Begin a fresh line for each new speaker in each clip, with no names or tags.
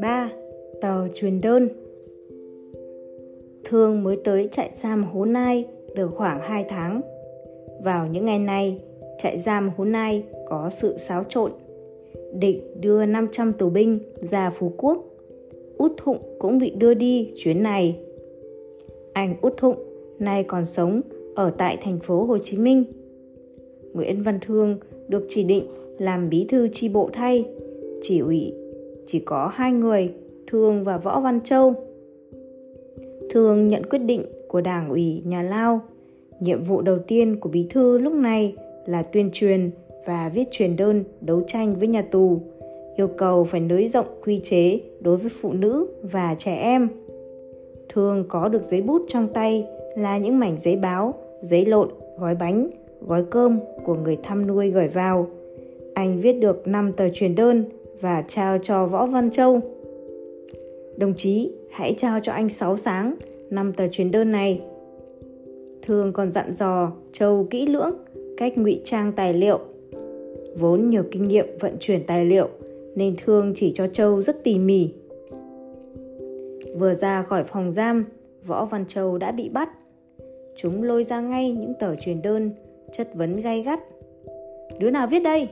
ba Tàu truyền đơn Thương mới tới trại giam Hố Nai được khoảng 2 tháng. Vào những ngày này, trại giam Hố Nai có sự xáo trộn. Địch đưa 500 tù binh ra Phú Quốc. Út Thụng cũng bị đưa đi chuyến này. Anh Út Thụng nay còn sống ở tại thành phố Hồ Chí Minh. Nguyễn Văn Thương được chỉ định làm bí thư chi bộ thay, chỉ ủy chỉ có hai người, Thương và Võ Văn Châu. Thương nhận quyết định của Đảng ủy nhà Lao. Nhiệm vụ đầu tiên của bí thư lúc này là tuyên truyền và viết truyền đơn đấu tranh với nhà tù, yêu cầu phải nới rộng quy chế đối với phụ nữ và trẻ em. Thường có được giấy bút trong tay là những mảnh giấy báo, giấy lộn, gói bánh, gói cơm của người thăm nuôi gửi vào. Anh viết được 5 tờ truyền đơn và trao cho Võ Văn Châu. Đồng chí, hãy trao cho anh 6 sáng 5 tờ truyền đơn này. Thường còn dặn dò Châu kỹ lưỡng cách ngụy trang tài liệu. Vốn nhiều kinh nghiệm vận chuyển tài liệu nên Thương chỉ cho Châu rất tỉ mỉ. Vừa ra khỏi phòng giam, Võ Văn Châu đã bị bắt. Chúng lôi ra ngay những tờ truyền đơn, chất vấn gay gắt. Đứa nào viết đây?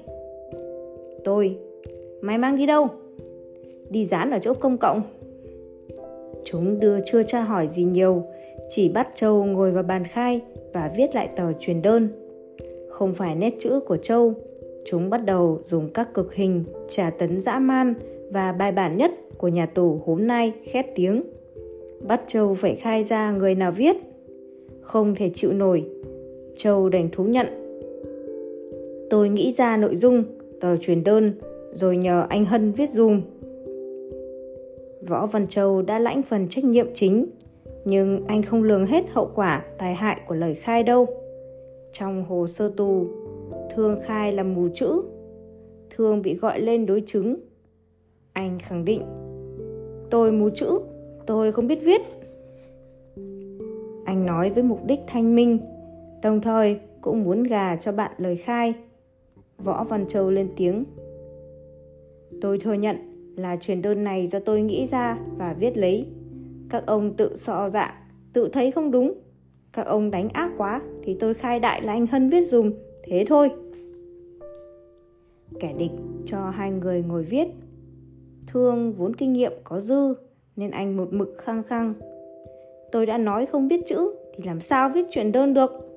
Tôi. Mày mang đi đâu? Đi dán ở chỗ công cộng. Chúng đưa chưa tra hỏi gì nhiều, chỉ bắt Châu ngồi vào bàn khai và viết lại tờ truyền đơn. Không phải nét chữ của Châu, chúng bắt đầu dùng các cực hình trả tấn dã man và bài bản nhất của nhà tù hôm nay khét tiếng. Bắt Châu phải khai ra người nào viết. Không thể chịu nổi, Châu đành thú nhận. Tôi nghĩ ra nội dung tờ truyền đơn rồi nhờ anh Hân viết dùm. Võ Văn Châu đã lãnh phần trách nhiệm chính, nhưng anh không lường hết hậu quả tai hại của lời khai đâu. Trong hồ sơ tù, Thương khai là mù chữ. Thương bị gọi lên đối chứng. Anh khẳng định, tôi mù chữ, tôi không biết viết. Anh nói với mục đích thanh minh, đồng thời cũng muốn gà cho bạn lời khai. Võ Văn Châu lên tiếng. Tôi thừa nhận là truyền đơn này do tôi nghĩ ra và viết lấy. Các ông tự so dạ, tự thấy không đúng. Các ông đánh ác quá thì tôi khai đại là anh Hân viết dùng thế thôi. Kẻ địch cho hai người ngồi viết. Thương vốn kinh nghiệm có dư nên anh một mực khăng khăng. Tôi đã nói không biết chữ thì làm sao viết chuyện đơn được.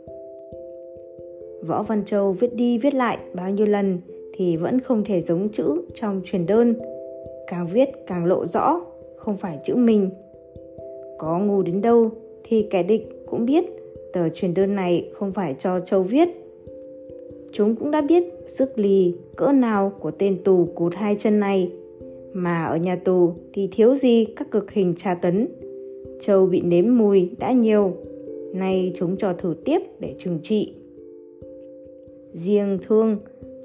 Võ Văn Châu viết đi viết lại bao nhiêu lần thì vẫn không thể giống chữ trong truyền đơn. Càng viết càng lộ rõ, không phải chữ mình. Có ngu đến đâu thì kẻ địch cũng biết, tờ truyền đơn này không phải cho châu viết. Chúng cũng đã biết sức lì cỡ nào của tên tù cụt hai chân này, mà ở nhà tù thì thiếu gì các cực hình tra tấn. Châu bị nếm mùi đã nhiều, nay chúng cho thử tiếp để trừng trị riêng thương,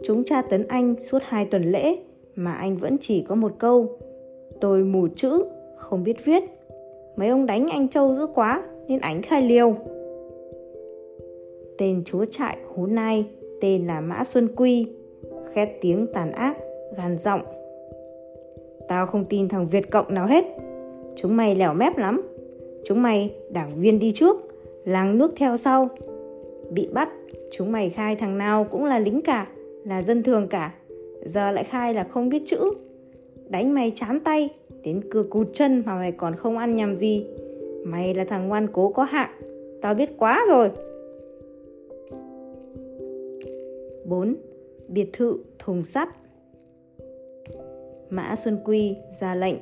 chúng tra tấn anh suốt hai tuần lễ mà anh vẫn chỉ có một câu, tôi mù chữ, không biết viết. Mấy ông đánh anh châu dữ quá, nên ảnh khai liều. Tên chúa trại hố nai, tên là mã xuân quy, khét tiếng tàn ác gàn giọng tao không tin thằng việt cộng nào hết. Chúng mày lẻo mép lắm. Chúng mày, đảng viên đi trước, làng nước theo sau bị bắt, chúng mày khai thằng nào cũng là lính cả, là dân thường cả. Giờ lại khai là không biết chữ. Đánh mày chán tay, đến cưa cụt chân mà mày còn không ăn nhầm gì. Mày là thằng ngoan cố có hạng, tao biết quá rồi. 4. Biệt thự thùng sắt. Mã Xuân Quy ra lệnh,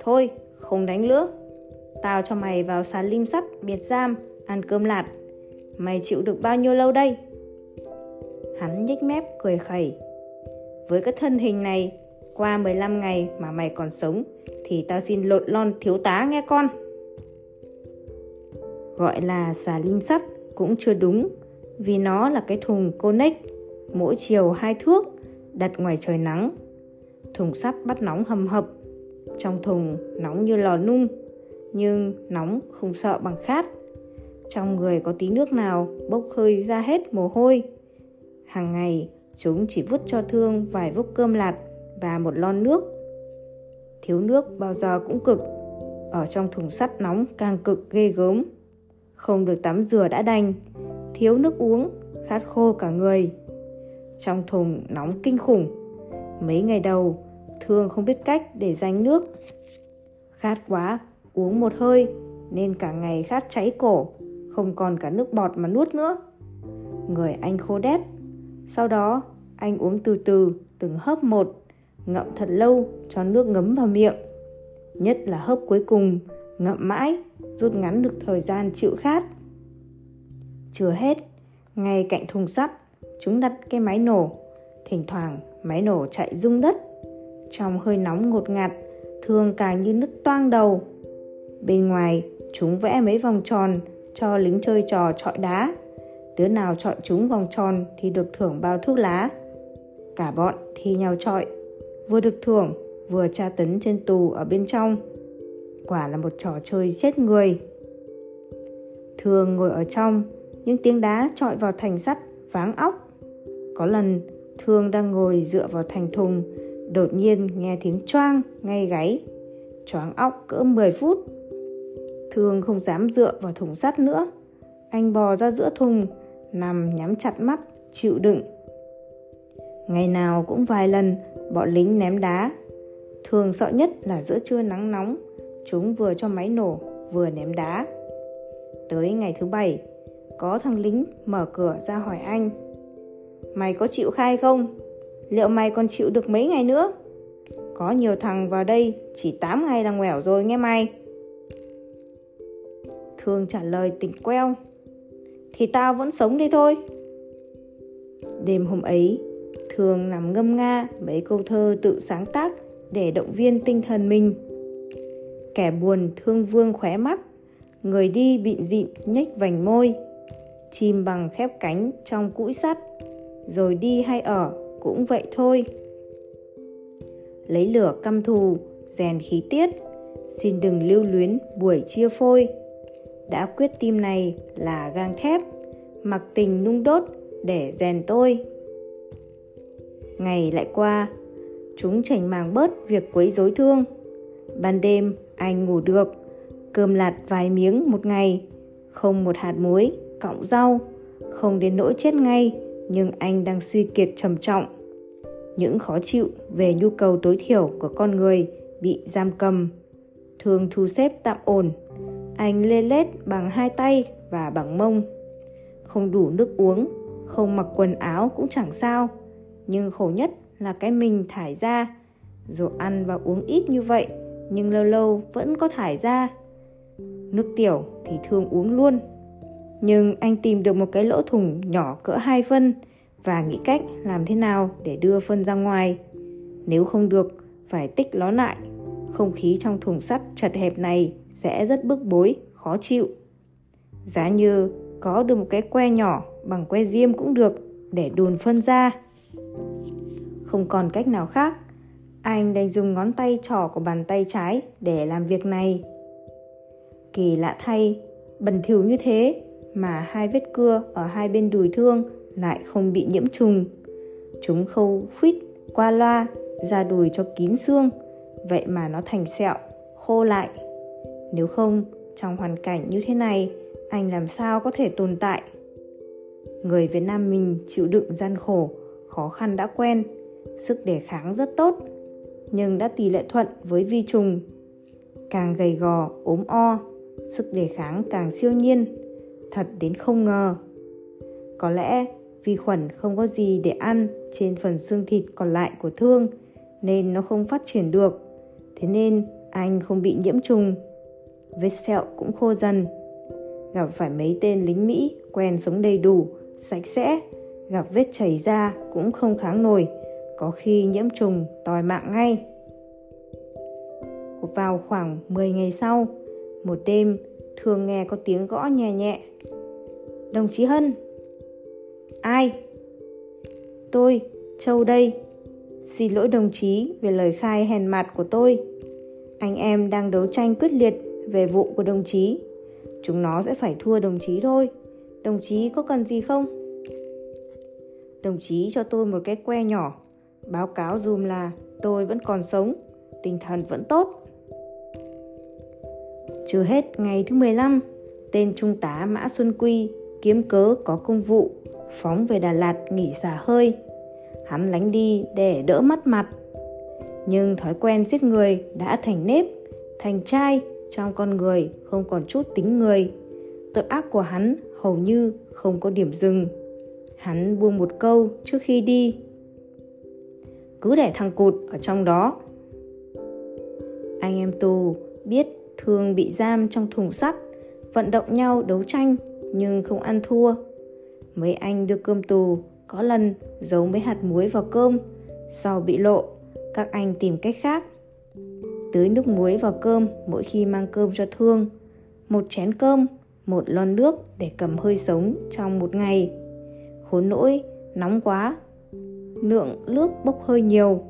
Thôi, không đánh nữa. Tao cho mày vào sàn lim sắt biệt giam, Ăn cơm lạt. Mày chịu được bao nhiêu lâu đây Hắn nhếch mép cười khẩy với cái thân hình này, qua 15 ngày mà mày còn sống thì tao xin lột lon thiếu tá nghe con. Gọi là xà lim sắt cũng chưa đúng vì nó là cái thùng Conex mỗi chiều hai thước đặt ngoài trời nắng. Thùng sắt bắt nóng hầm hập, trong thùng nóng như lò nung nhưng nóng không sợ bằng khát. Trong người có tí nước nào bốc hơi ra hết mồ hôi. Hàng ngày chúng chỉ vứt cho Thương vài vốc cơm lạt và một lon nước. Thiếu nước bao giờ cũng cực, ở trong thùng sắt nóng càng cực ghê gớm. Không được tắm rửa đã đành, thiếu nước uống, khát khô cả người. Trong thùng nóng kinh khủng, mấy ngày đầu Thương không biết cách để dành nước. Khát quá, uống một hơi nên cả ngày khát cháy cổ, không còn cả nước bọt mà nuốt nữa. Người anh khô đét. Sau đó, anh uống từ từ, từng hớp một, ngậm thật lâu cho nước ngấm vào miệng. Nhất là hớp cuối cùng, ngậm mãi, rút ngắn được thời gian chịu khát. Chưa hết, ngay cạnh thùng sắt, chúng đặt cái máy nổ. Thỉnh thoảng, máy nổ chạy rung đất. Trong hơi nóng ngột ngạt, thường càng như nứt toang đầu. Bên ngoài, chúng vẽ mấy vòng tròn cho lính chơi trò trọi đá. Đứa nào trọi chúng vòng tròn thì được thưởng bao thuốc lá. Cả bọn thi nhau trọi, vừa được thưởng, vừa tra tấn trên tù ở bên trong. Quả là một trò chơi chết người. Thường ngồi ở trong, những tiếng đá trọi vào thành sắt váng óc. Có lần, Thương đang ngồi dựa vào thành thùng, đột nhiên nghe tiếng choang ngay gáy. Choáng óc cỡ 10 phút. Thương không dám dựa vào thùng sắt nữa. Anh bò ra giữa thùng, nằm nhắm chặt mắt, chịu đựng. Ngày nào cũng vài lần bọn lính ném đá. Thường sợ nhất là giữa trưa nắng nóng, chúng vừa cho máy nổ vừa ném đá. Tới ngày thứ bảy, có thằng lính mở cửa ra hỏi anh Mày có chịu khai không? Liệu mày còn chịu được mấy ngày nữa? Có nhiều thằng vào đây chỉ 8 ngày là ngoẻo rồi nghe mày thường trả lời tỉnh queo Thì tao vẫn sống đi thôi Đêm hôm ấy thường nằm ngâm nga mấy câu thơ tự sáng tác để động viên tinh thần mình. Kẻ buồn thương vương khóe mắt, người đi bịn dịn nhếch vành môi, chim bằng khép cánh trong cũi sắt, rồi đi hay ở cũng vậy thôi. Lấy lửa căm thù, rèn khí tiết, xin đừng lưu luyến buổi chia phôi. Đã quyết tim này là gang thép, mặc tình nung đốt để rèn tôi. Ngày lại qua, chúng chảnh màng bớt việc quấy rối thương. Ban đêm anh ngủ được, cơm lạt vài miếng một ngày, không một hạt muối, cọng rau, không đến nỗi chết ngay, nhưng anh đang suy kiệt trầm trọng. Những khó chịu về nhu cầu tối thiểu của con người bị giam cầm, thường thu xếp tạm ổn. Anh lê lết bằng hai tay và bằng mông. Không đủ nước uống, không mặc quần áo cũng chẳng sao, nhưng khổ nhất là cái mình thải ra. Dù ăn và uống ít như vậy, nhưng lâu lâu vẫn có thải ra. Nước tiểu thì thường uống luôn nhưng anh tìm được một cái lỗ thùng nhỏ cỡ 2 phân và nghĩ cách làm thế nào để đưa phân ra ngoài. Nếu không được, phải tích nó lại. Không khí trong thùng sắt chật hẹp này sẽ rất bức bối, khó chịu. Giá như có được một cái que nhỏ bằng que diêm cũng được để đùn phân ra. Không còn cách nào khác, anh đành dùng ngón tay trỏ của bàn tay trái để làm việc này. Kỳ lạ thay, bẩn thỉu như thế mà hai vết cưa ở hai bên đùi thương lại không bị nhiễm trùng. Chúng khâu khuyết qua loa ra đùi cho kín xương, vậy mà nó thành sẹo, khô lại. Nếu không, trong hoàn cảnh như thế này, anh làm sao có thể tồn tại? Người Việt Nam mình chịu đựng gian khổ, khó khăn đã quen, sức đề kháng rất tốt, nhưng đã tỷ lệ thuận với vi trùng. Càng gầy gò, ốm o, sức đề kháng càng siêu nhiên thật đến không ngờ. Có lẽ vi khuẩn không có gì để ăn trên phần xương thịt còn lại của thương nên nó không phát triển được. Thế nên anh không bị nhiễm trùng. Vết sẹo cũng khô dần. Gặp phải mấy tên lính Mỹ quen sống đầy đủ, sạch sẽ, gặp vết chảy ra cũng không kháng nổi, có khi nhiễm trùng tòi mạng ngay. Vào khoảng 10 ngày sau, một đêm thường nghe có tiếng gõ nhẹ nhẹ. Đồng chí Hân. Ai? Tôi, Châu đây. Xin lỗi đồng chí về lời khai hèn mặt của tôi. Anh em đang đấu tranh quyết liệt về vụ của đồng chí. Chúng nó sẽ phải thua đồng chí thôi. Đồng chí có cần gì không? Đồng chí cho tôi một cái que nhỏ, báo cáo dùm là tôi vẫn còn sống, tinh thần vẫn tốt. Chưa hết ngày thứ 15, tên Trung tá Mã Xuân Quy kiếm cớ có công vụ, phóng về Đà Lạt nghỉ xả hơi. Hắn lánh đi để đỡ mất mặt. Nhưng thói quen giết người đã thành nếp, thành trai trong con người không còn chút tính người. Tội ác của hắn hầu như không có điểm dừng. Hắn buông một câu trước khi đi. Cứ để thằng cụt ở trong đó. Anh em tù biết thường bị giam trong thùng sắt, vận động nhau đấu tranh nhưng không ăn thua. Mấy anh đưa cơm tù có lần giấu mấy hạt muối vào cơm, sau bị lộ, các anh tìm cách khác. Tưới nước muối vào cơm mỗi khi mang cơm cho thương. Một chén cơm, một lon nước để cầm hơi sống trong một ngày. Khốn nỗi, nóng quá. Lượng nước bốc hơi nhiều,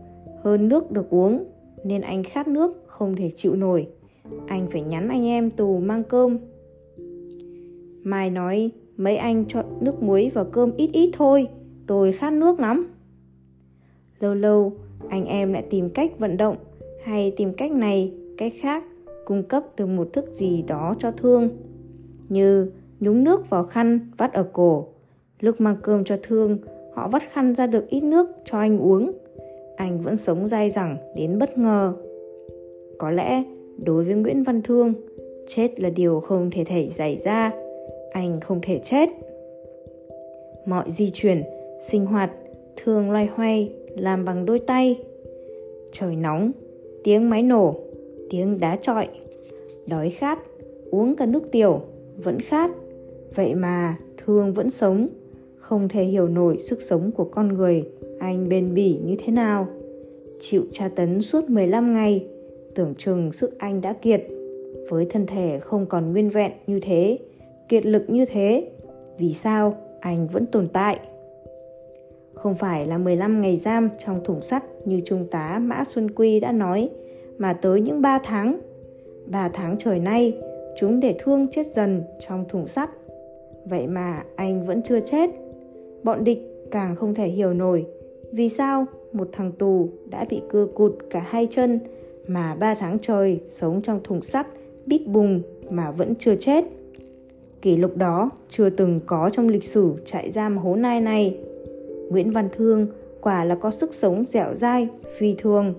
hơn nước được uống, nên anh khát nước không thể chịu nổi. Anh phải nhắn anh em tù mang cơm. Mai nói mấy anh cho nước muối vào cơm ít ít thôi, tôi khát nước lắm. Lâu lâu, anh em lại tìm cách vận động hay tìm cách này, cách khác cung cấp được một thức gì đó cho thương. Như nhúng nước vào khăn vắt ở cổ. Lúc mang cơm cho thương, họ vắt khăn ra được ít nước cho anh uống. Anh vẫn sống dai dẳng đến bất ngờ. Có lẽ đối với Nguyễn Văn Thương, chết là điều không thể thể xảy ra. Anh không thể chết. Mọi di chuyển, sinh hoạt thường loay hoay làm bằng đôi tay. Trời nóng, tiếng máy nổ, tiếng đá trọi. Đói khát, uống cả nước tiểu, vẫn khát. Vậy mà thương vẫn sống, không thể hiểu nổi sức sống của con người anh bền bỉ như thế nào. Chịu tra tấn suốt 15 ngày, tưởng chừng sức anh đã kiệt. Với thân thể không còn nguyên vẹn như thế, kiệt lực như thế, vì sao anh vẫn tồn tại? Không phải là 15 ngày giam trong thùng sắt như Trung tá Mã Xuân Quy đã nói, mà tới những 3 tháng. 3 tháng trời nay, chúng để thương chết dần trong thùng sắt. Vậy mà anh vẫn chưa chết. Bọn địch càng không thể hiểu nổi vì sao một thằng tù đã bị cưa cụt cả hai chân mà ba tháng trời sống trong thùng sắt bít bùng mà vẫn chưa chết. Kỷ lục đó chưa từng có trong lịch sử trại giam hố nai này. Nguyễn Văn Thương quả là có sức sống dẻo dai, phi thường.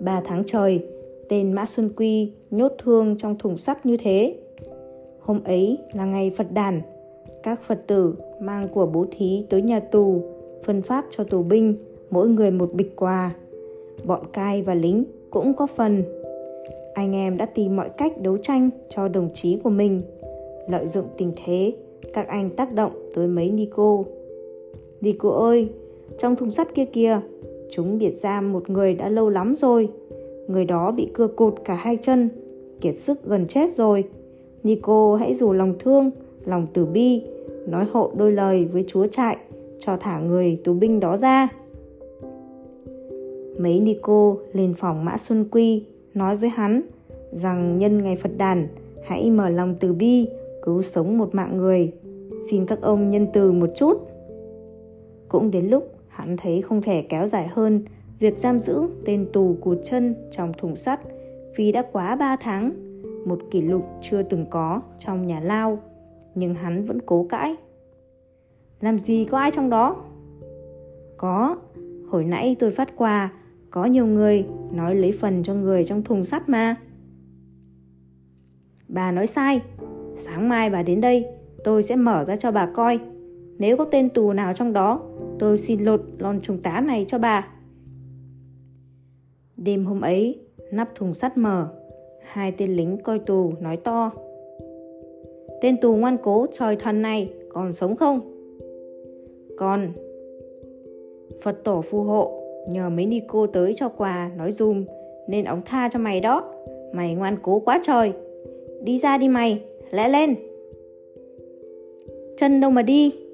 Ba tháng trời, tên Mã Xuân Quy nhốt thương trong thùng sắt như thế. Hôm ấy là ngày Phật đàn, các Phật tử mang của bố thí tới nhà tù, phân phát cho tù binh, mỗi người một bịch quà. Bọn cai và lính cũng có phần. Anh em đã tìm mọi cách đấu tranh cho đồng chí của mình. Lợi dụng tình thế, các anh tác động tới mấy Nico. Nico ơi, trong thùng sắt kia kìa, chúng biệt giam một người đã lâu lắm rồi. Người đó bị cưa cột cả hai chân, kiệt sức gần chết rồi. Nico hãy rủ lòng thương, lòng từ bi, nói hộ đôi lời với chúa trại, cho thả người tù binh đó ra. Mấy Nico lên phòng Mã Xuân Quy, nói với hắn rằng nhân ngày Phật đàn, hãy mở lòng từ bi, cứu sống một mạng người. Xin các ông nhân từ một chút. Cũng đến lúc hắn thấy không thể kéo dài hơn việc giam giữ tên tù cụt chân trong thùng sắt vì đã quá 3 tháng, một kỷ lục chưa từng có trong nhà lao. Nhưng hắn vẫn cố cãi. Làm gì có ai trong đó? Có, hồi nãy tôi phát quà, có nhiều người nói lấy phần cho người trong thùng sắt mà. Bà nói sai, sáng mai bà đến đây, tôi sẽ mở ra cho bà coi. Nếu có tên tù nào trong đó, tôi xin lột lon trùng tá này cho bà. Đêm hôm ấy, nắp thùng sắt mở, hai tên lính coi tù nói to. Tên tù ngoan cố tròi thần này còn sống không? Còn. Phật tổ phù hộ, nhờ mấy ni cô tới cho quà nói dùm nên ông tha cho mày đó. Mày ngoan cố quá trời. Đi ra đi mày, lẽ lên. Chân đâu mà đi?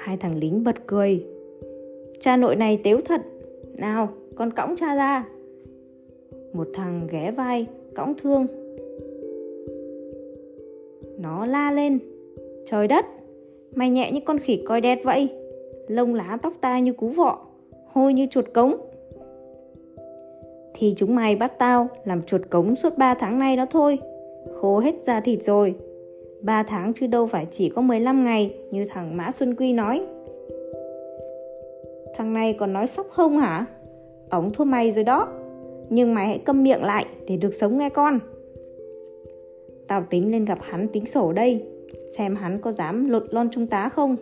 Hai thằng lính bật cười. Cha nội này tếu thật. Nào, con cõng cha ra một thằng ghé vai cõng thương nó la lên trời đất mày nhẹ như con khỉ coi đét vậy lông lá tóc ta như cú vọ, hôi như chuột cống. Thì chúng mày bắt tao làm chuột cống suốt 3 tháng nay đó thôi. Khô hết da thịt rồi. 3 tháng chứ đâu phải chỉ có 15 ngày, như thằng Mã Xuân Quy nói. Thằng này còn nói sóc không hả? Ống thua mày rồi đó. Nhưng mày hãy câm miệng lại để được sống nghe con. Tao tính lên gặp hắn tính sổ đây, Xem hắn có dám lột lon trung tá không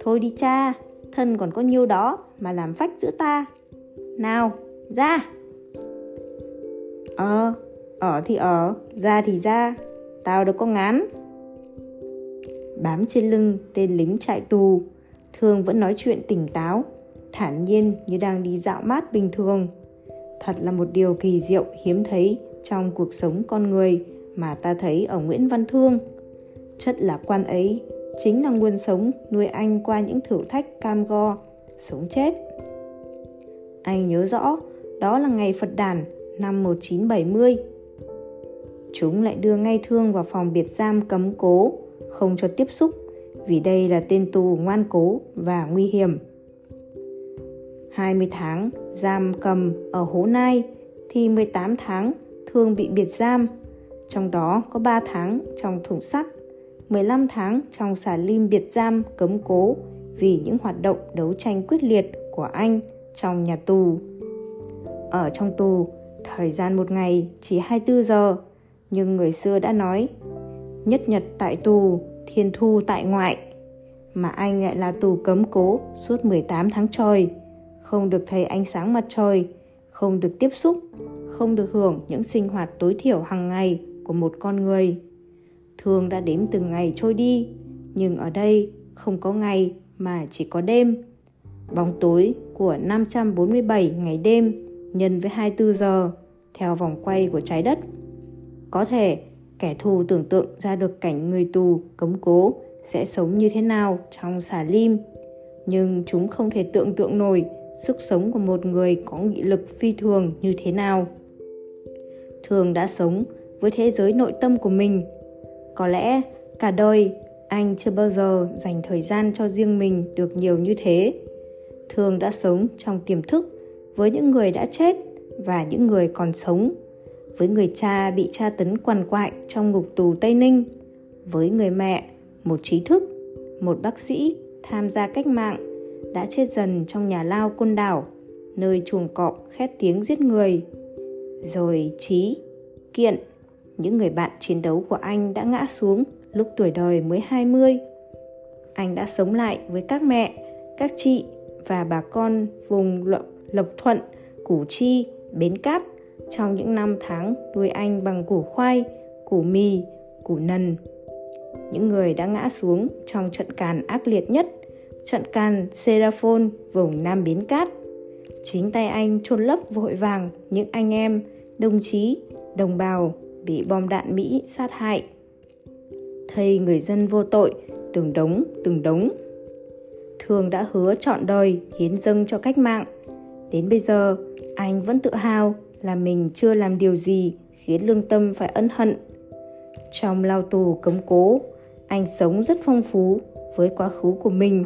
Thôi đi cha, Thân còn có nhiêu đó Mà làm phách giữa ta Nào, ra Ờ Ở thì ở, Ra thì ra Tao đâu có ngán Bám trên lưng tên lính trại tù Thương vẫn nói chuyện tỉnh táo Thản nhiên như đang đi dạo mát bình thường Thật là một điều kỳ diệu hiếm thấy trong cuộc sống con người mà ta thấy ở Nguyễn Văn Thương. Chất lạc quan ấy chính là nguồn sống nuôi anh qua những thử thách cam go, sống chết. Anh nhớ rõ, đó là ngày Phật đản năm 1970. Chúng lại đưa ngay Thương vào phòng biệt giam cấm cố, không cho tiếp xúc vì đây là tên tù ngoan cố và nguy hiểm. 20 tháng giam cầm ở Hố Nai thì 18 tháng Thương bị biệt giam trong đó có 3 tháng trong thùng sắt, 15 tháng trong xà lim biệt giam cấm cố vì những hoạt động đấu tranh quyết liệt của anh trong nhà tù. Ở trong tù, thời gian một ngày chỉ 24 giờ, nhưng người xưa đã nói nhất nhật tại tù, thiên thu tại ngoại. Mà anh lại là tù cấm cố suốt 18 tháng trời, không được thấy ánh sáng mặt trời, không được tiếp xúc, không được hưởng những sinh hoạt tối thiểu hàng ngày của một con người. Thường đã đếm từng ngày trôi đi, nhưng ở đây không có ngày mà chỉ có đêm. Bóng tối của 547 ngày đêm nhân với 24 giờ theo vòng quay của trái đất. Có thể kẻ thù tưởng tượng ra được cảnh người tù cấm cố sẽ sống như thế nào trong xà lim, nhưng chúng không thể tưởng tượng nổi sức sống của một người có nghị lực phi thường như thế nào. Thường đã sống với thế giới nội tâm của mình. Có lẽ cả đời anh chưa bao giờ dành thời gian cho riêng mình được nhiều như thế. Thường đã sống trong tiềm thức với những người đã chết và những người còn sống với người cha bị tra tấn quằn quại trong ngục tù tây ninh với người mẹ một trí thức một bác sĩ tham gia cách mạng đã chết dần trong nhà lao côn đảo nơi chuồng cọp khét tiếng giết người rồi trí kiện những người bạn chiến đấu của anh đã ngã xuống lúc tuổi đời mới 20. Anh đã sống lại với các mẹ, các chị và bà con vùng Lộc Thuận, Củ Chi, Bến Cát trong những năm tháng nuôi anh bằng củ khoai, củ mì, củ nần. Những người đã ngã xuống trong trận càn ác liệt nhất, trận càn Seraphon vùng Nam Bến Cát. Chính tay anh chôn lấp vội vàng những anh em, đồng chí, đồng bào bị bom đạn Mỹ sát hại. Thầy người dân vô tội, từng đống, từng đống. Thường đã hứa trọn đời hiến dâng cho cách mạng. Đến bây giờ, anh vẫn tự hào là mình chưa làm điều gì khiến lương tâm phải ân hận. Trong lao tù cấm cố, anh sống rất phong phú với quá khứ của mình.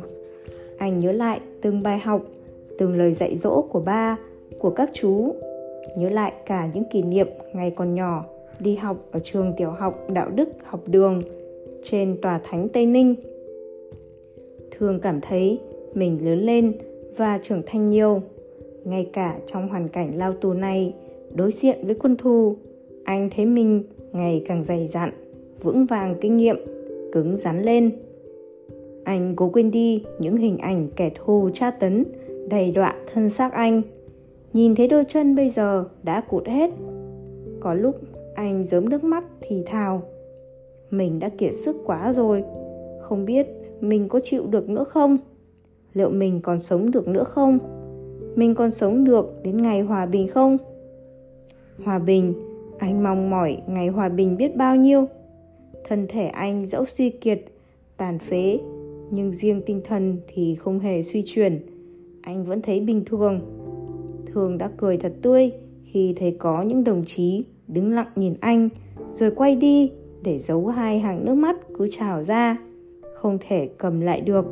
Anh nhớ lại từng bài học, từng lời dạy dỗ của ba, của các chú, nhớ lại cả những kỷ niệm ngày còn nhỏ đi học ở trường tiểu học đạo đức học đường trên tòa thánh Tây Ninh. Thường cảm thấy mình lớn lên và trưởng thành nhiều. Ngay cả trong hoàn cảnh lao tù này, đối diện với quân thù, anh thấy mình ngày càng dày dặn, vững vàng kinh nghiệm, cứng rắn lên. Anh cố quên đi những hình ảnh kẻ thù tra tấn, đầy đọa thân xác anh. Nhìn thấy đôi chân bây giờ đã cụt hết. Có lúc anh giớm nước mắt thì thào mình đã kiệt sức quá rồi không biết mình có chịu được nữa không liệu mình còn sống được nữa không mình còn sống được đến ngày hòa bình không hòa bình, anh mong mỏi ngày hòa bình biết bao nhiêu. Thân thể anh dẫu suy kiệt, tàn phế, nhưng riêng tinh thần thì không hề suy chuyển. Anh vẫn thấy bình thường. Thường đã cười thật tươi khi thấy có những đồng chí đứng lặng nhìn anh, rồi quay đi để giấu hai hàng nước mắt cứ trào ra, không thể cầm lại được.